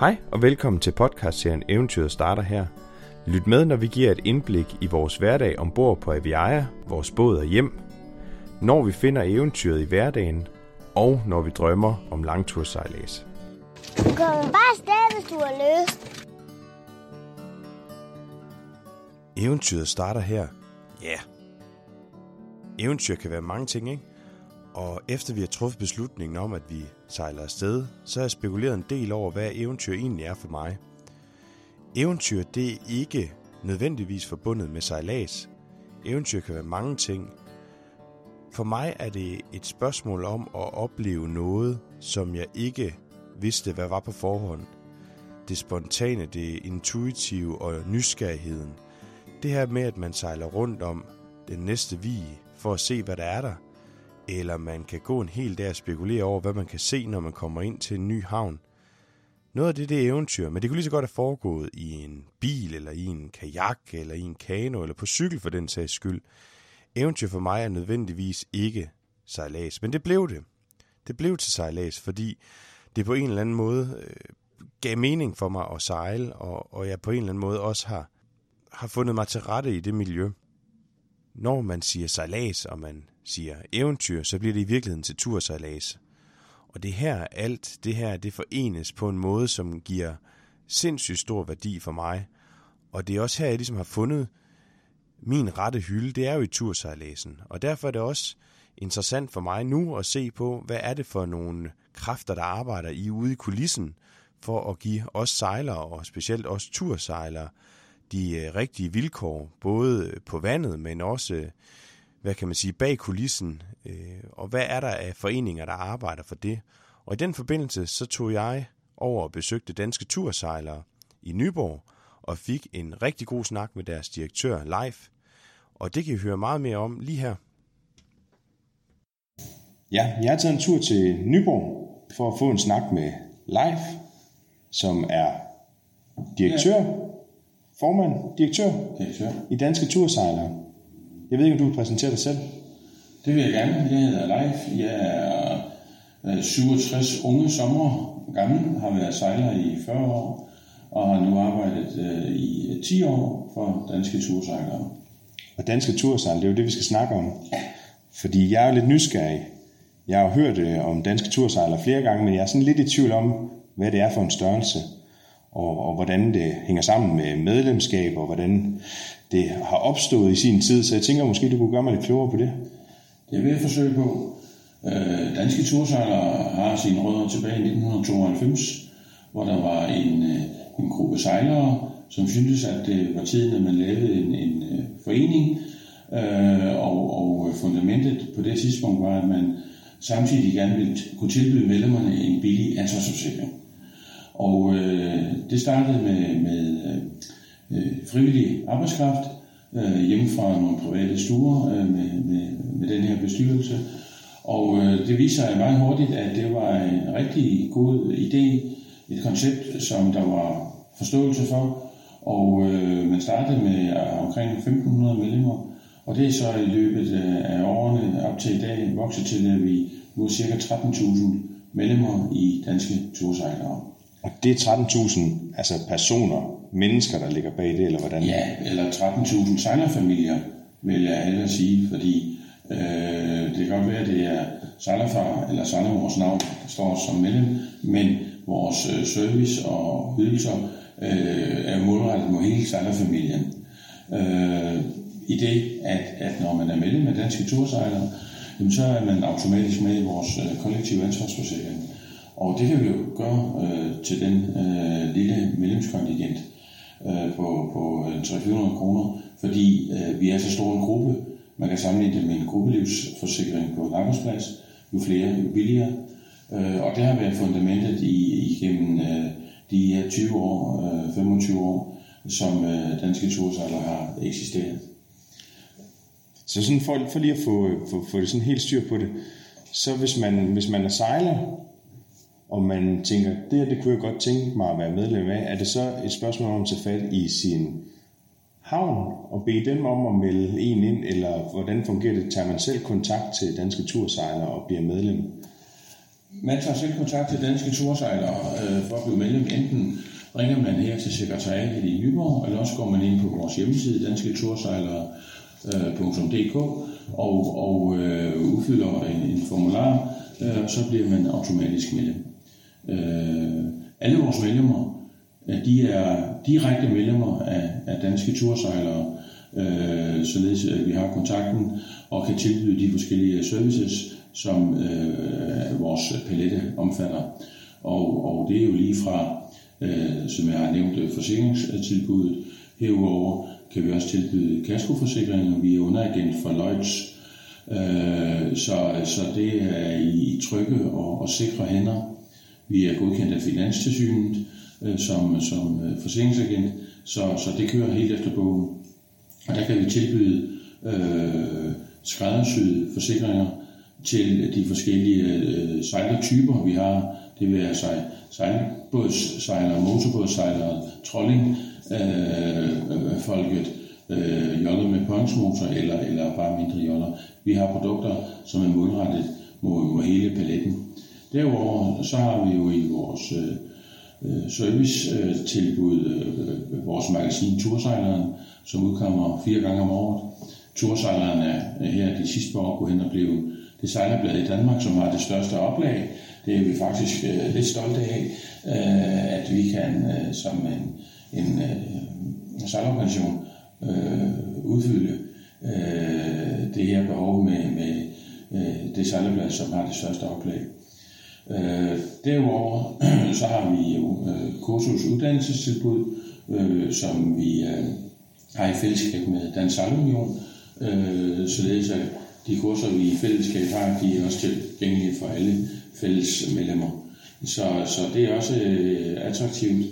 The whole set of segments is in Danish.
Hej og velkommen til podcastserien Eventyret starter her. Lyt med, når vi giver et indblik i vores hverdag ombord på Aviaja, vores båd og hjem, når vi finder eventyret i hverdagen, og når vi drømmer om langtursejlads. Du bare afsted, hvis du har lyst. Eventyret starter her. Ja. Yeah. Eventyr kan være mange ting, ikke? Og efter vi har truffet beslutningen om, at vi sejler afsted, så har jeg spekuleret en del over, hvad eventyr egentlig er for mig. Eventyr, det er ikke nødvendigvis forbundet med sejlads. Eventyr kan være mange ting. For mig er det et spørgsmål om at opleve noget, som jeg ikke vidste, hvad var på forhånd. Det spontane, det intuitive og nysgerrigheden. Det her med, at man sejler rundt om den næste vi for at se, hvad der er der – eller man kan gå en hel dag og spekulere over, hvad man kan se, når man kommer ind til en ny havn. Noget af det, det er eventyr, men det kunne lige så godt have foregået i en bil, eller i en kajak, eller i en kano, eller på cykel for den sags skyld. Eventyr for mig er nødvendigvis ikke sejlads, men det blev det. Det blev til sejlads, fordi det på en eller anden måde øh, gav mening for mig at sejle, og, og jeg på en eller anden måde også har, har fundet mig til rette i det miljø. Når man siger sejlads, og man siger eventyr, så bliver det i virkeligheden til tursejlads. Og det her, alt det her, det forenes på en måde, som giver sindssygt stor værdi for mig. Og det er også her, jeg ligesom har fundet min rette hylde, det er jo i tursejladsen. Og derfor er det også interessant for mig nu at se på, hvad er det for nogle kræfter, der arbejder i ude i kulissen, for at give os sejlere, og specielt os tursejlere, de øh, rigtige vilkår, både på vandet, men også hvad kan man sige, bag kulissen, øh, og hvad er der af foreninger, der arbejder for det. Og i den forbindelse, så tog jeg over og besøgte danske tursejlere i Nyborg, og fik en rigtig god snak med deres direktør live. Og det kan I høre meget mere om lige her. Ja, jeg har taget en tur til Nyborg for at få en snak med Live, som er direktør, ja. formand, direktør, direktør i Danske Tursejlere. Jeg ved ikke, om du vil præsentere dig selv? Det vil jeg gerne. Jeg hedder Leif. Jeg er 67 unge sommer gammel, har været sejler i 40 år, og har nu arbejdet øh, i 10 år for Danske Tursejlere. Og Danske Tursejlere, det er jo det, vi skal snakke om. Ja. Fordi jeg er jo lidt nysgerrig. Jeg har hørt øh, om Danske Tursejlere flere gange, men jeg er sådan lidt i tvivl om, hvad det er for en størrelse, og, og hvordan det hænger sammen med medlemskab, og hvordan det har opstået i sin tid, så jeg tænker måske, du kunne gøre mig lidt klogere på det. Det vil jeg forsøge på. Øh, danske tursejlere har sine rødder tilbage i 1992, hvor der var en, øh, en gruppe sejlere, som syntes, at det var tiden, at man lavede en, en øh, forening, øh, og, og fundamentet på det tidspunkt var, at man samtidig gerne ville kunne tilbyde medlemmerne en billig ansvarsforsikring. Og øh, det startede med, med øh, øh, frivillig arbejdskraft øh, hjemme fra nogle private stuer øh, med, med, med den her bestyrelse. Og øh, det viser sig meget hurtigt, at det var en rigtig god idé, et koncept, som der var forståelse for. Og øh, man startede med øh, omkring 1500 medlemmer, og det er så i løbet øh, af årene op til i dag vokset til, at vi nu er ca. 13.000 medlemmer i danske tursejlere. Og det er 13.000 altså personer, mennesker, der ligger bag det, eller hvordan? Ja, eller 13.000 sejlerfamilier, vil jeg hellere sige, fordi øh, det kan godt være, at det er sejlerfar eller sejlermors navn, der står som medlem, men vores øh, service og ydelser øh, er målrettet mod hele sejlerfamilien. Øh, I det, at, at når man er medlem af Danske Tursejlere, så er man automatisk med i vores øh, kollektive ansvarsforsikring. Og det kan vi jo gøre øh, til den øh, lille medlemskontingent øh, på, på øh, 300-400 kroner, fordi øh, vi er så stor en gruppe. Man kan sammenligne det med en gruppelivsforsikring på en arbejdsplads. Jo flere, jo billigere. Øh, og det har været fundamentet i, igennem øh, de her 20 år, øh, 25 år, som øh, Danske Tursejler har eksisteret. Så sådan for, for lige at få, få, få det sådan helt styr på det, så hvis man, hvis man er sejler, og man tænker, det her, det kunne jeg godt tænke mig at være medlem af, er det så et spørgsmål om at tage fat i sin havn og bede dem om at melde en ind, eller hvordan fungerer det? Tager man selv kontakt til danske tursejlere og bliver medlem? Man tager selv kontakt til danske tursejlere øh, for at blive medlem. Enten ringer man her til sekretariatet i Nyborg, eller også går man ind på vores hjemmeside, dansketursejlere.dk, og, og øh, udfylder en, en formular, øh, og så bliver man automatisk medlem. Øh, alle vores medlemmer, øh, de er direkte medlemmer af, af danske tursejlere, øh, således at vi har kontakten og kan tilbyde de forskellige services, som øh, vores palette omfatter. Og, og det er jo lige fra, øh, som jeg har nævnt, øh, forsikringstilbuddet. Herudover kan vi også tilbyde kaskoforsikringer. Vi er underagent for Lloyds. Øh, så, så det er i trygge og, og sikre hænder. Vi er godkendt af Finanstilsynet øh, som, som øh, forsikringsagent, så, så det kører helt efter bogen. Og der kan vi tilbyde øh, skræddersyede forsikringer til de forskellige øh, sejlertyper, vi har. Det vil altså sejlbådssejlere, motorbådssejlere, trolling, øh, øh folket, øh, joller med punchmotor eller, eller bare mindre joller. Vi har produkter, som er målrettet mod, mod hele paletten. Derudover så har vi jo i vores øh, øh servicetilbud øh, øh, vores magasin Tursejleren, som udkommer fire gange om året. Tursejleren er her de sidste par år gået hen og blev det sejlerblad i Danmark, som har det største oplag. Det er vi faktisk øh, lidt stolte af, øh, at vi kan øh, som en, en øh, sejlorganisation øh, udfylde øh, det her behov med, med øh, det sejlerblad, som har det største oplag. Øh, derudover så har vi jo øh, kursus uddannelsestilbud, øh, som vi øh, har i fællesskab med Dansk Sejlunion, øh, således at de kurser, vi i fællesskab har, de er også tilgængelige for alle fælles medlemmer. Så, så det er også øh, attraktivt.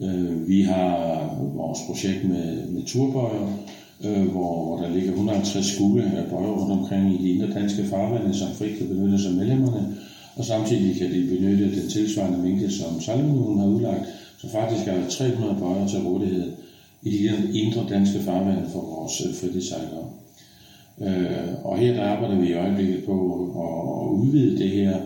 Øh, vi har vores projekt med, med turbøjer, øh, hvor, hvor der ligger 150 skule af bøjer rundt omkring i de indre danske farvande, som frit kan benytte sig af medlemmerne. Og samtidig kan de benytte den tilsvarende mængde, som Salmonionen har udlagt. Så faktisk er der 300 bøjer til rådighed i de indre danske farvande for vores øh, fritidssejlere. Øh, og her der arbejder vi i øjeblikket på at, at udvide det her,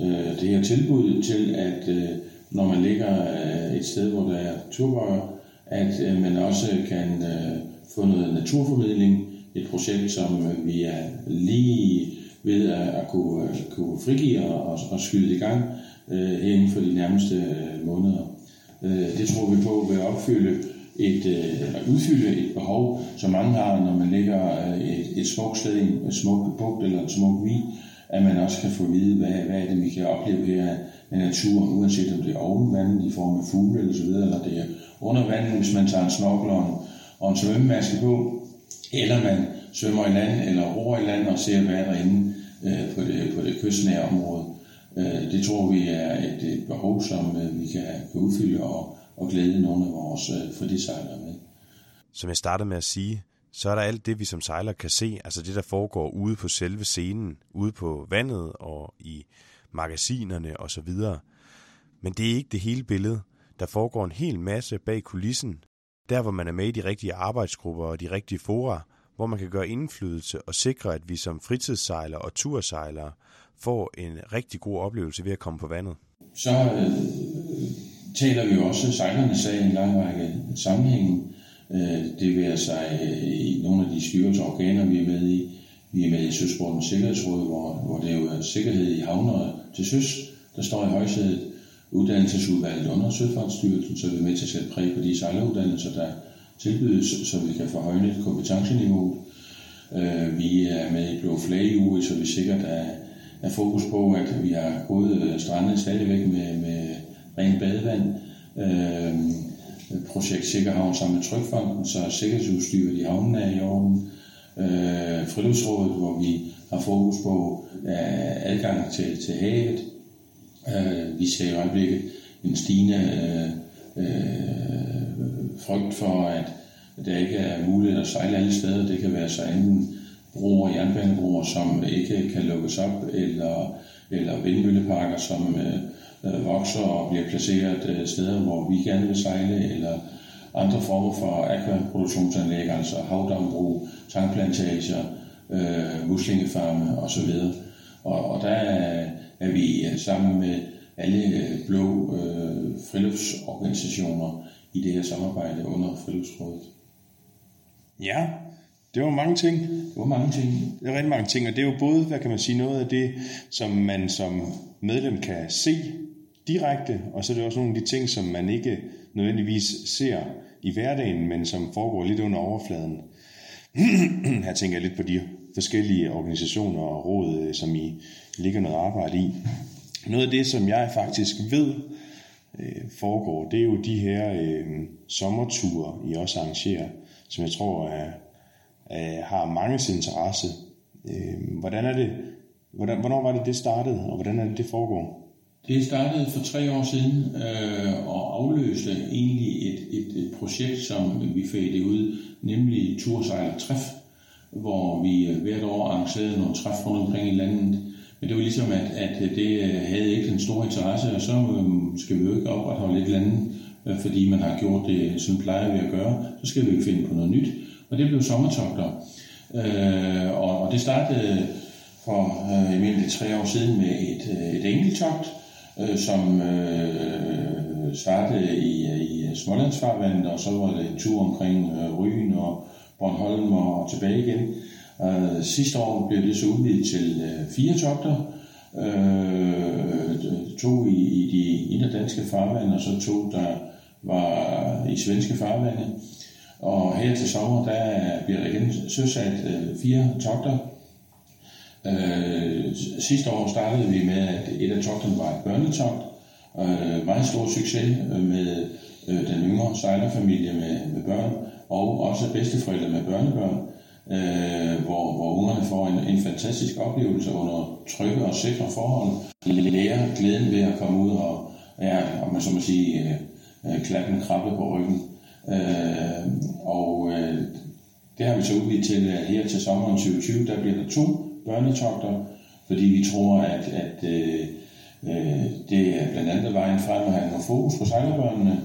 øh, det her tilbud til, at øh, når man ligger øh, et sted, hvor der er turbøjer, at øh, man også kan øh, få noget naturformidling, et projekt, som øh, vi er lige ved at, at kunne, øh, kunne frigive og, og skyde i gang øh, her inden for de nærmeste øh, måneder. Øh, det tror vi på vil opfylde et, øh, eller udfylde et behov, som mange har, når man ligger øh, et, et smukt sted, en smuk bugt eller en smuk vi, at man også kan få at vide, hvad, hvad er det, vi kan opleve her af natur, uanset om det er oven vandet i form af fugle eller så videre, eller det er under vandet, hvis man tager en snorkel og en, og en svømmemaske på, eller man svømmer i land eller roer i land og ser, hvad er derinde øh, på, det, på det kystnære område. Øh, det tror vi er et, et behov, som øh, vi kan, kan udfylde og, og glæde nogle af vores øh, fritidssejlere med. Som jeg startede med at sige, så er der alt det, vi som sejler kan se, altså det, der foregår ude på selve scenen, ude på vandet og i magasinerne osv. Men det er ikke det hele billede. Der foregår en hel masse bag kulissen, der hvor man er med i de rigtige arbejdsgrupper og de rigtige fora, hvor man kan gøre indflydelse og sikre, at vi som fritidssejlere og tursejlere får en rigtig god oplevelse ved at komme på vandet. Så øh, taler vi jo også sejlernes sag i en lang række sammenhænge. Øh, det vil sig øh, i nogle af de styrelseorganer, organer, vi er med i. Vi er med i Søsportens Sikkerhedsråd, hvor, hvor det jo er sikkerhed i havner til søs, der står i højsædet. Uddannelsesudvalget under Søfartsstyrelsen, så vi er med til at sætte præg på de sejleruddannelser, der tilbydes, så vi kan forhøjne kompetenceniveauet. Øh, vi er med i Blå Flag uge, så vi sikkert er, er fokus på, at vi har gået øh, strandet strande stadigvæk med, med rent badevand. Øh, projekt Sikkerhavn sammen med Trykfonden, så sikkerhedsudstyr i havnen er i orden. Øh, friluftsrådet, hvor vi har fokus på øh, adgang til, til havet. Øh, vi ser i øjeblikket en stigende øh, øh, frygt for, at der ikke er muligt at sejle alle steder. Det kan være så enten broer, jernbanebroer, som ikke kan lukkes op, eller, eller vindmølleparker, som øh, øh, vokser og bliver placeret øh, steder, hvor vi gerne vil sejle, eller andre former for akvaproduktionsanlæg, altså havdambrug, tankplantager, øh, muslingefarme osv. Og, og der er, at vi sammen med alle blå øh, friluftsorganisationer i det her samarbejde under Friluftsrådet. Ja, det var mange ting. Det var mange ting. Det er rigtig mange ting, og det er jo både, hvad kan man sige, noget af det, som man som medlem kan se direkte, og så er det også nogle af de ting, som man ikke nødvendigvis ser i hverdagen, men som foregår lidt under overfladen. Her tænker jeg lidt på de forskellige organisationer og råd, øh, som I ligger noget arbejde i. Noget af det, som jeg faktisk ved øh, foregår, det er jo de her øh, sommerture, I også arrangerer, som jeg tror er, er, har manges interesse. Øh, hvordan er det, hvordan, hvornår var det, det startede, og hvordan er det, det foregår? Det startede for tre år siden øh, og afløste egentlig et, et, et projekt, som vi fik ud, nemlig Tursejl Træf, hvor vi øh, hvert år arrangerede nogle træf rundt omkring i landet. Men det var ligesom, at, at det øh, havde ikke den store interesse, og så øh, skal vi jo ikke opretholde et eller andet, øh, fordi man har gjort det, øh, som plejer vi at gøre. Så skal vi jo finde på noget nyt. Og det blev sommertogter. Øh, og, og det startede for øh, imellem tre år siden med et, øh, et enkeltogt, øh, som øh, startede i, i Smålandsfarvandet, og så var det en tur omkring øh, Ryen og Bornholm og tilbage igen. Øh, sidste år blev det så udvidet til øh, fire togter. Øh, to i, i de inderdanske farvande, og så to, der var i svenske farvande. Og her til sommer, der bliver der igen søsat øh, fire togter. Øh, sidste år startede vi med, at et af togterne var et børnetogt. Øh, meget stor succes øh, med øh, den yngre sejlerfamilie med, med børn, og også bedsteforældre med børnebørn, øh, hvor, hvor ungerne får en, en fantastisk oplevelse under trygge og sikre forhold. Lærer glæden ved at komme ud og, ja, om man så må sige, øh, øh klappe en krabbe på ryggen. Øh, og øh, det har vi så udvidet til at her til sommeren 2020, der bliver der to børnetogter, fordi vi tror, at, at øh, øh, det er blandt andet vejen frem at have noget fokus på sejlerbørnene,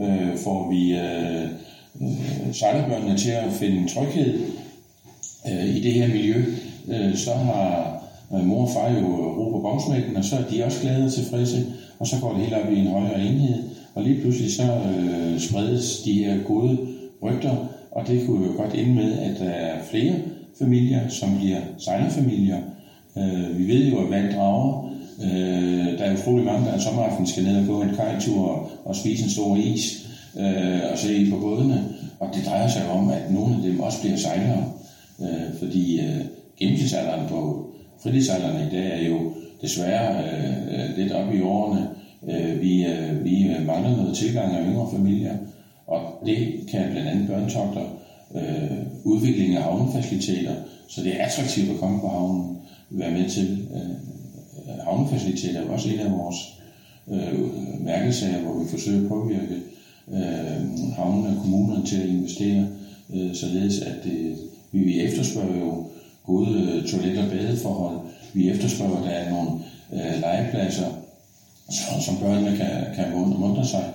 øh, får vi øh, øh, sejlerbørnene til at finde tryghed øh, i det her miljø, øh, så har øh, mor og far jo ro på bagsmækken, og så er de også glade og tilfredse, og så går det helt op i en højere enhed, og lige pludselig så øh, spredes de her gode rygter, og det kunne jo godt ende med, at der er flere familier, som bliver sejlerfamilier. Øh, vi ved jo, at vand drager. Øh, der er utrolig mange, der en sommeraften skal ned og gå en kajtur og, og spise en stor is øh, og se på bådene. Og det drejer sig om, at nogle af dem også bliver sejlere. Øh, fordi øh, gennemsnitsalderen på fritidsalderen i dag er jo desværre øh, lidt op i årene. Øh, vi, øh, vi øh, mangler noget tilgang af yngre familier, og det kan blandt andet børnetogter, øh, udvikling af havnefaciliteter, så det er attraktivt at komme på havnen, være med til. Øh, øh havnefaciliteter er også en af vores øh, mærkesager, hvor vi forsøger at påvirke øh, havnene og kommunerne til at investere, øh, således at det, vi, efterspørger jo gode øh, toilet- og badeforhold. Vi efterspørger, at der er nogle øh, legepladser, som, som børnene kan, kan muntre sig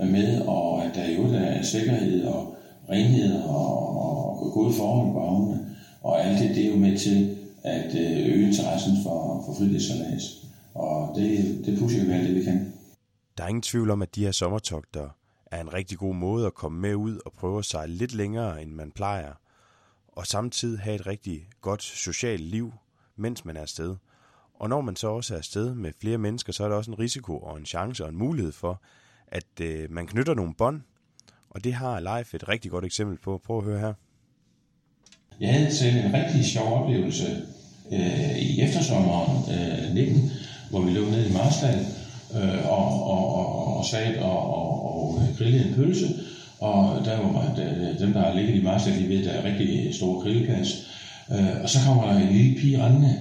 øh, med, og at der jo er sikkerhed og renhed og, og gode forhold på havnene. Og alt det, det er jo med til at øh, øge interessen for, for fritidssejlads. Og det, det pusher vi alt det, vi kan. Der er ingen tvivl om, at de her sommertogter er en rigtig god måde at komme med ud og prøve at sejle lidt længere, end man plejer, og samtidig have et rigtig godt socialt liv, mens man er afsted. Og når man så også er afsted med flere mennesker, så er der også en risiko og en chance og en mulighed for, at øh, man knytter nogle bånd, og det har Leif et rigtig godt eksempel på. Prøv at høre her. Jeg havde selv en rigtig sjov oplevelse øh, i eftersommeren øh, 19, hvor vi lå nede i Marsland øh, og, og, og, og sad og, og, og grillede en pølse. Og der var der, dem, der har ligget i Marstal, de ved, der er rigtig stor grillplads. Øh, og så kommer der en lille pige rendende.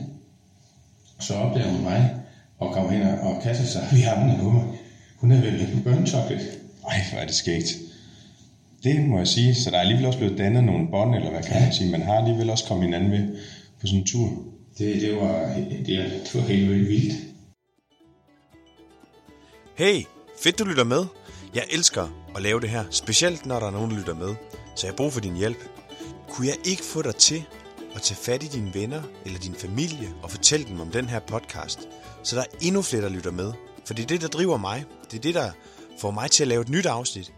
Så opdager hun mig og kommer hen og kaster sig i armene på mig. Hun er vel på børnetokket. Ej, hvor er det skægt. Det må jeg sige. Så der er alligevel også blevet dannet nogle bånd, eller hvad kan man sige. Man har alligevel også kommet hinanden ved på sådan en tur. Det, det, var, det, det var helt vildt. Hey, fedt du lytter med. Jeg elsker at lave det her, specielt når der er nogen, der lytter med. Så jeg har brug for din hjælp. Kunne jeg ikke få dig til at tage fat i dine venner eller din familie og fortælle dem om den her podcast, så der er endnu flere, der lytter med. For det er det, der driver mig. Det er det, der får mig til at lave et nyt afsnit.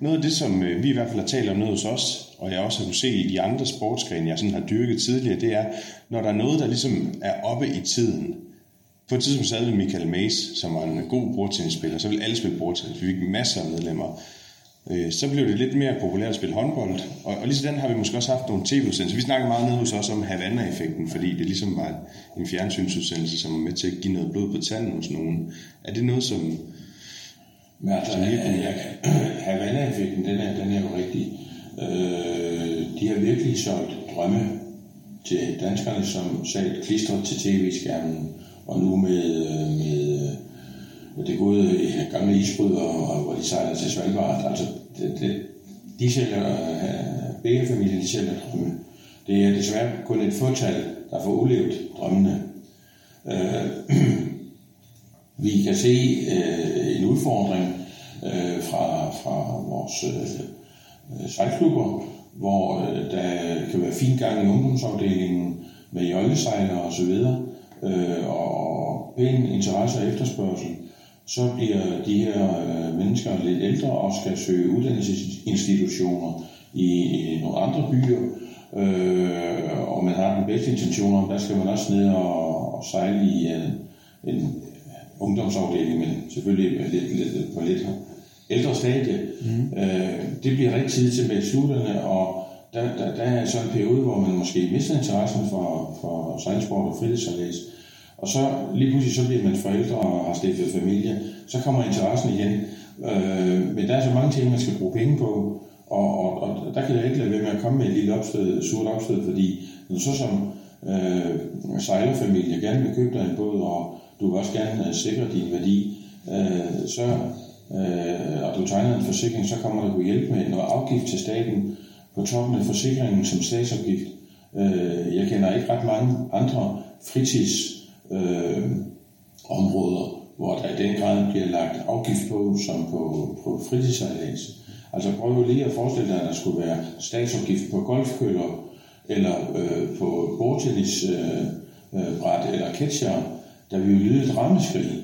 Noget af det, som øh, vi i hvert fald har talt om noget hos os, og jeg også har kunnet se i de andre sportsgrene, jeg sådan har dyrket tidligere, det er, når der er noget, der ligesom er oppe i tiden. På et tidspunkt sad vi Michael Mays, som var en god bordtennisspiller, så ville alle spille bordtennis, vi fik masser af medlemmer. Øh, så blev det lidt mere populært at spille håndbold, og, og lige sådan har vi måske også haft nogle tv-udsendelser. Vi snakker meget nede hos os om Havana-effekten, fordi det ligesom var en fjernsynsudsendelse, som var med til at give noget blod på tanden hos nogen. Er det noget, som... Men altså, Havana-effekten, den er, den er jo rigtig. Øh, de har virkelig solgt drømme til danskerne, som sad klistret til tv-skærmen, og nu med, med det gode øh, gamle isbryder, hvor de sejler til Svalbard. Altså, det, det, de sælger, øh, begge familier, de sælger drømme. Det er desværre kun et fortal, der får ulevet drømmene. Øh, vi kan se øh, en udfordring øh, fra, fra vores øh, sejlklubber, hvor øh, der kan være fin gang i ungdomsafdelingen med jøjlesejlere osv., uh, og pæn interesse og efterspørgsel så bliver de her øh, mennesker lidt ældre og skal søge uddannelsesinstitutioner i, i nogle andre byer, øh, og man har den bedste intention om, der skal man også ned og, og sejle i en, en ungdomsafdeling, men selvfølgelig lidt, lidt, på lidt ældre stadie. Mm. Øh, det bliver rigtig tid til med slutterne, og der, der, der er så en periode, hvor man måske mister interessen for, for sejlsport og fritidssejlads. Og så lige pludselig så bliver man forældre og har stiftet familie. Så kommer interessen igen. Øh, men der er så mange ting, man skal bruge penge på. Og, og, og der kan jeg ikke lade være med at komme med et lille opstød, surt opstød, fordi når så som øh, sejlerfamilie gerne vil købe dig en båd, og du vil også gerne uh, sikre din værdi, øh, så, øh, og du tegner en forsikring, så kommer der kunne hjælpe med noget afgift til staten på toppen af forsikringen som statsafgift. Øh, jeg kender ikke ret mange andre fritidsområder, øh, områder, hvor der i den grad bliver lagt afgift på, som på, på fritidssejlads. Altså prøv lige at forestille dig, at der skulle være statsafgift på golfkøller, eller øh, på bordtennisbræt øh, øh, eller ketchup, der vil jo lyde et rammeskrig.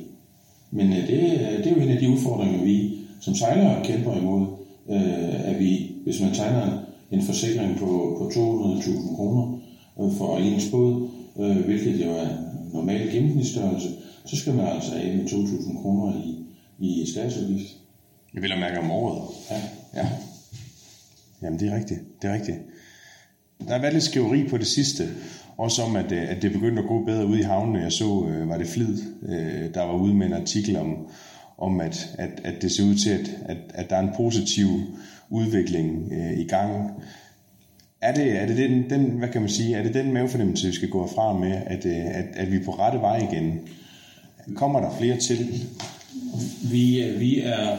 Men øh, det, øh, det er jo en af de udfordringer, vi som sejlere kæmper imod, øh, at vi, hvis man tegner en forsikring på, på 200.000 kroner øh, for ens båd, øh, hvilket jo er normal gennemsnitsstørrelse, så skal man altså af med 2.000 kroner i, i statsafgift. Jeg vil have mærke om året. Ja. ja. Jamen, det er rigtigt. Det er rigtigt. Der har været lidt skæveri på det sidste, også om, at, øh, at det begyndte at gå bedre ud i havnene. Jeg så, øh, var det Flid, øh, der var ude med en artikel om, om at, at, at det ser ud til, at, at, at der er en positiv udvikling øh, i gang. Er det, er det den, den, hvad kan man sige, er det den mavefornemmelse, vi skal gå fra med, at, øh, at, at vi er på rette vej igen? Kommer der flere til? Vi, øh, vi er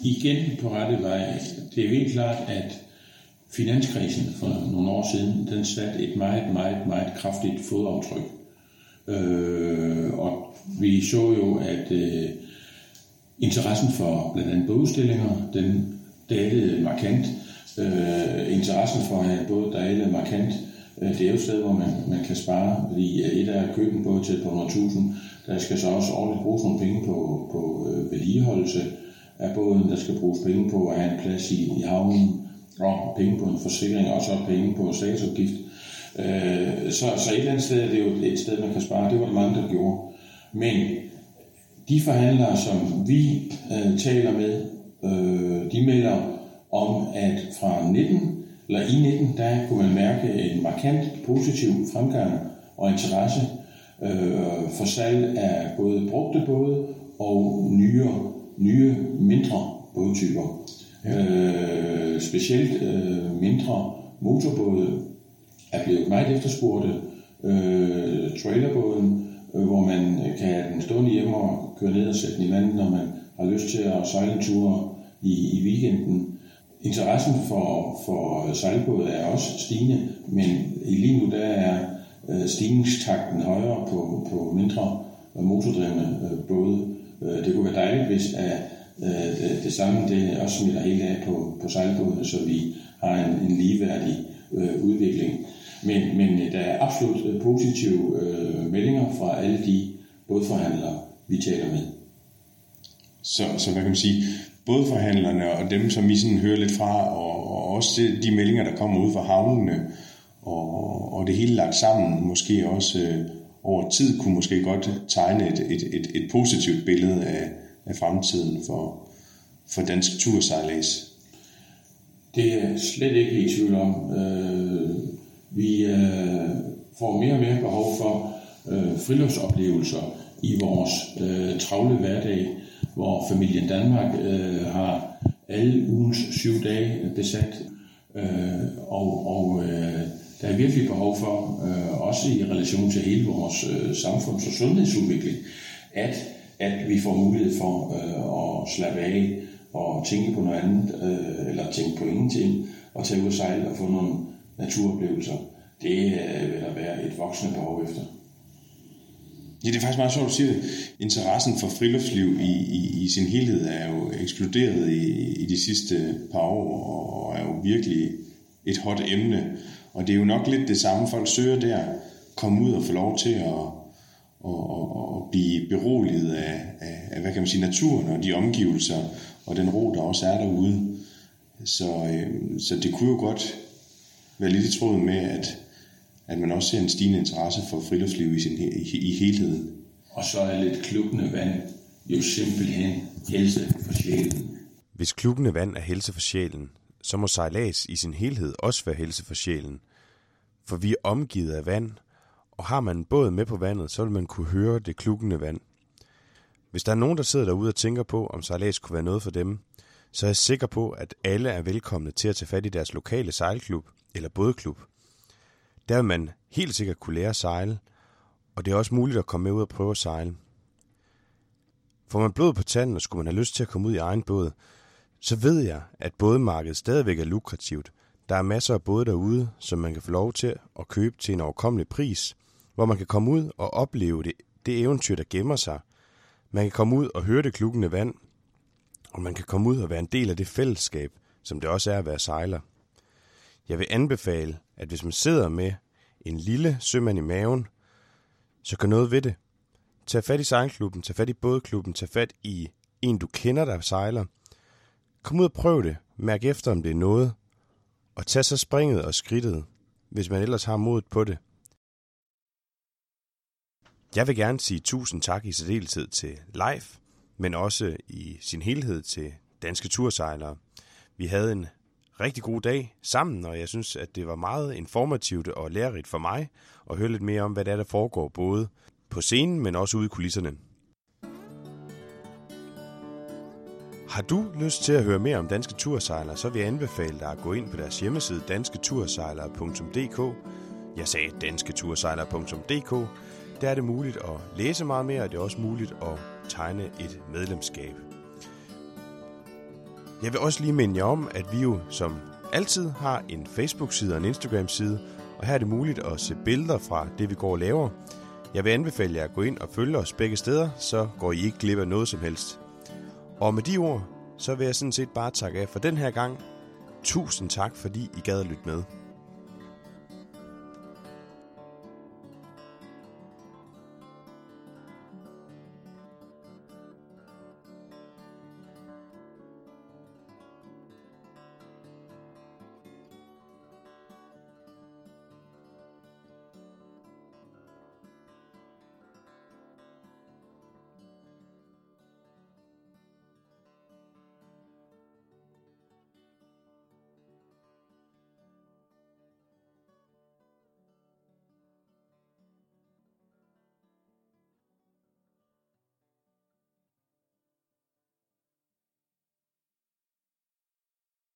igen på rette vej. Det er jo helt klart, at finanskrisen for nogle år siden, den satte et meget, meget, meget kraftigt fodaftryk. Øh, og vi så jo, at øh, interessen for blandt andet bådudstillinger, den dalede markant. Øh, interessen for at have både dejle markant, øh, det er jo et sted, hvor man, man kan spare, fordi øh, et af at købe en båd til på 100.000, der skal så også årligt bruges nogle penge på, på øh, vedligeholdelse af båden, der skal bruges penge på at have en plads i, i havnen, og penge på en forsikring, og så penge på statsopgift. Øh, så, så et eller andet sted det er jo et sted, man kan spare. Det var det mange, der gjorde. Men de forhandlere, som vi øh, taler med, øh, de melder om, at fra 19, eller i 19, der kunne man mærke en markant positiv fremgang og interesse øh, for salg af både brugte både og nye, nye mindre bådtyper. Ja. Øh, specielt øh, mindre motorbåde er blevet meget efterspurgte. Øh, trailerbåden, øh, hvor man kan have den stående hjemme og køre ned og sætte den i vandet, når man har lyst til at sejle en tur i, i weekenden. Interessen for, for sejlbåde er også stigende, men i lige nu der er øh, stigningstakten højere på, på mindre motordrevne øh, både. Øh, det kunne være dejligt, hvis at, det, det samme det også smitter helt af på, på sejlbådene, så vi har en, en ligeværdig øh, udvikling. Men, men der er absolut positive øh, meldinger fra alle de bådforhandlere, vi taler med. Så, så hvad kan man sige, både forhandlerne og dem, som I sådan hører lidt fra, og, og også de meldinger, der kommer ud fra havnene, og, og det hele lagt sammen, måske også øh, over tid, kunne måske godt tegne et, et, et, et positivt billede af, af fremtiden for, for dansk tursejlads. Det er slet ikke i tvivl om. Øh, vi øh, får mere og mere behov for øh, friluftsoplevelser i vores øh, travle hverdag, hvor familien Danmark øh, har alle ugens syv dage besat. Øh, og og øh, der er virkelig behov for, øh, også i relation til hele vores øh, samfunds- og sundhedsudvikling, at, at vi får mulighed for øh, at slappe af og tænke på noget andet, øh, eller tænke på ingenting, og tage ud og sejle og få nogle naturoplevelser. Det øh, vil der være et voksende behov efter. Ja, det er faktisk meget sjovt at sige det. Interessen for friluftsliv i, i, i sin helhed er jo eksploderet i, i de sidste par år, og er jo virkelig et hot emne. Og det er jo nok lidt det samme, folk søger der. Komme ud og få lov til at, og, og, og blive beroliget af, af, af, hvad kan man sige, naturen og de omgivelser og den ro, der også er derude. Så, øh, så det kunne jo godt være lidt i tråd med, at, at man også ser en stigende interesse for friluftsliv i, sin, i, i helheden. Og så er lidt klukkende vand jo simpelthen helse for sjælen. Hvis klukkende vand er helse for sjælen, så må sejlads i sin helhed også være helse for sjælen. For vi er omgivet af vand, og har man en båd med på vandet, så vil man kunne høre det klukkende vand. Hvis der er nogen, der sidder derude og tænker på, om sejlads kunne være noget for dem, så er jeg sikker på, at alle er velkomne til at tage fat i deres lokale sejlklub eller bådklub. Der vil man helt sikkert kunne lære at sejle, og det er også muligt at komme med ud og prøve at sejle. Får man blod på tanden, og skulle man have lyst til at komme ud i egen båd, så ved jeg, at bådmarkedet stadigvæk er lukrativt. Der er masser af både derude, som man kan få lov til at købe til en overkommelig pris, hvor man kan komme ud og opleve det, det eventyr, der gemmer sig. Man kan komme ud og høre det klukkende vand, og man kan komme ud og være en del af det fællesskab, som det også er at være sejler. Jeg vil anbefale, at hvis man sidder med en lille sømand i maven, så gør noget ved det. Tag fat i sejlklubben, tag fat i bådklubben, tag fat i en, du kender, der sejler. Kom ud og prøv det. Mærk efter, om det er noget. Og tag så springet og skridtet, hvis man ellers har modet på det. Jeg vil gerne sige tusind tak i særdeleshed til Leif, men også i sin helhed til danske tursejlere. Vi havde en rigtig god dag sammen, og jeg synes, at det var meget informativt og lærerigt for mig at høre lidt mere om, hvad der er, der foregår både på scenen, men også ude i kulisserne. Har du lyst til at høre mere om danske tursejlere, så vil jeg anbefale dig at gå ind på deres hjemmeside dansketursejlere.dk. Jeg sagde dansketursejlere.dk. Der er det muligt at læse meget mere, og det er også muligt at tegne et medlemskab. Jeg vil også lige minde jer om, at vi jo som altid har en Facebook-side og en Instagram-side, og her er det muligt at se billeder fra det, vi går og laver. Jeg vil anbefale jer at gå ind og følge os begge steder, så går I ikke glip af noget som helst. Og med de ord, så vil jeg sådan set bare takke af for den her gang. Tusind tak, fordi I gad at lytte med.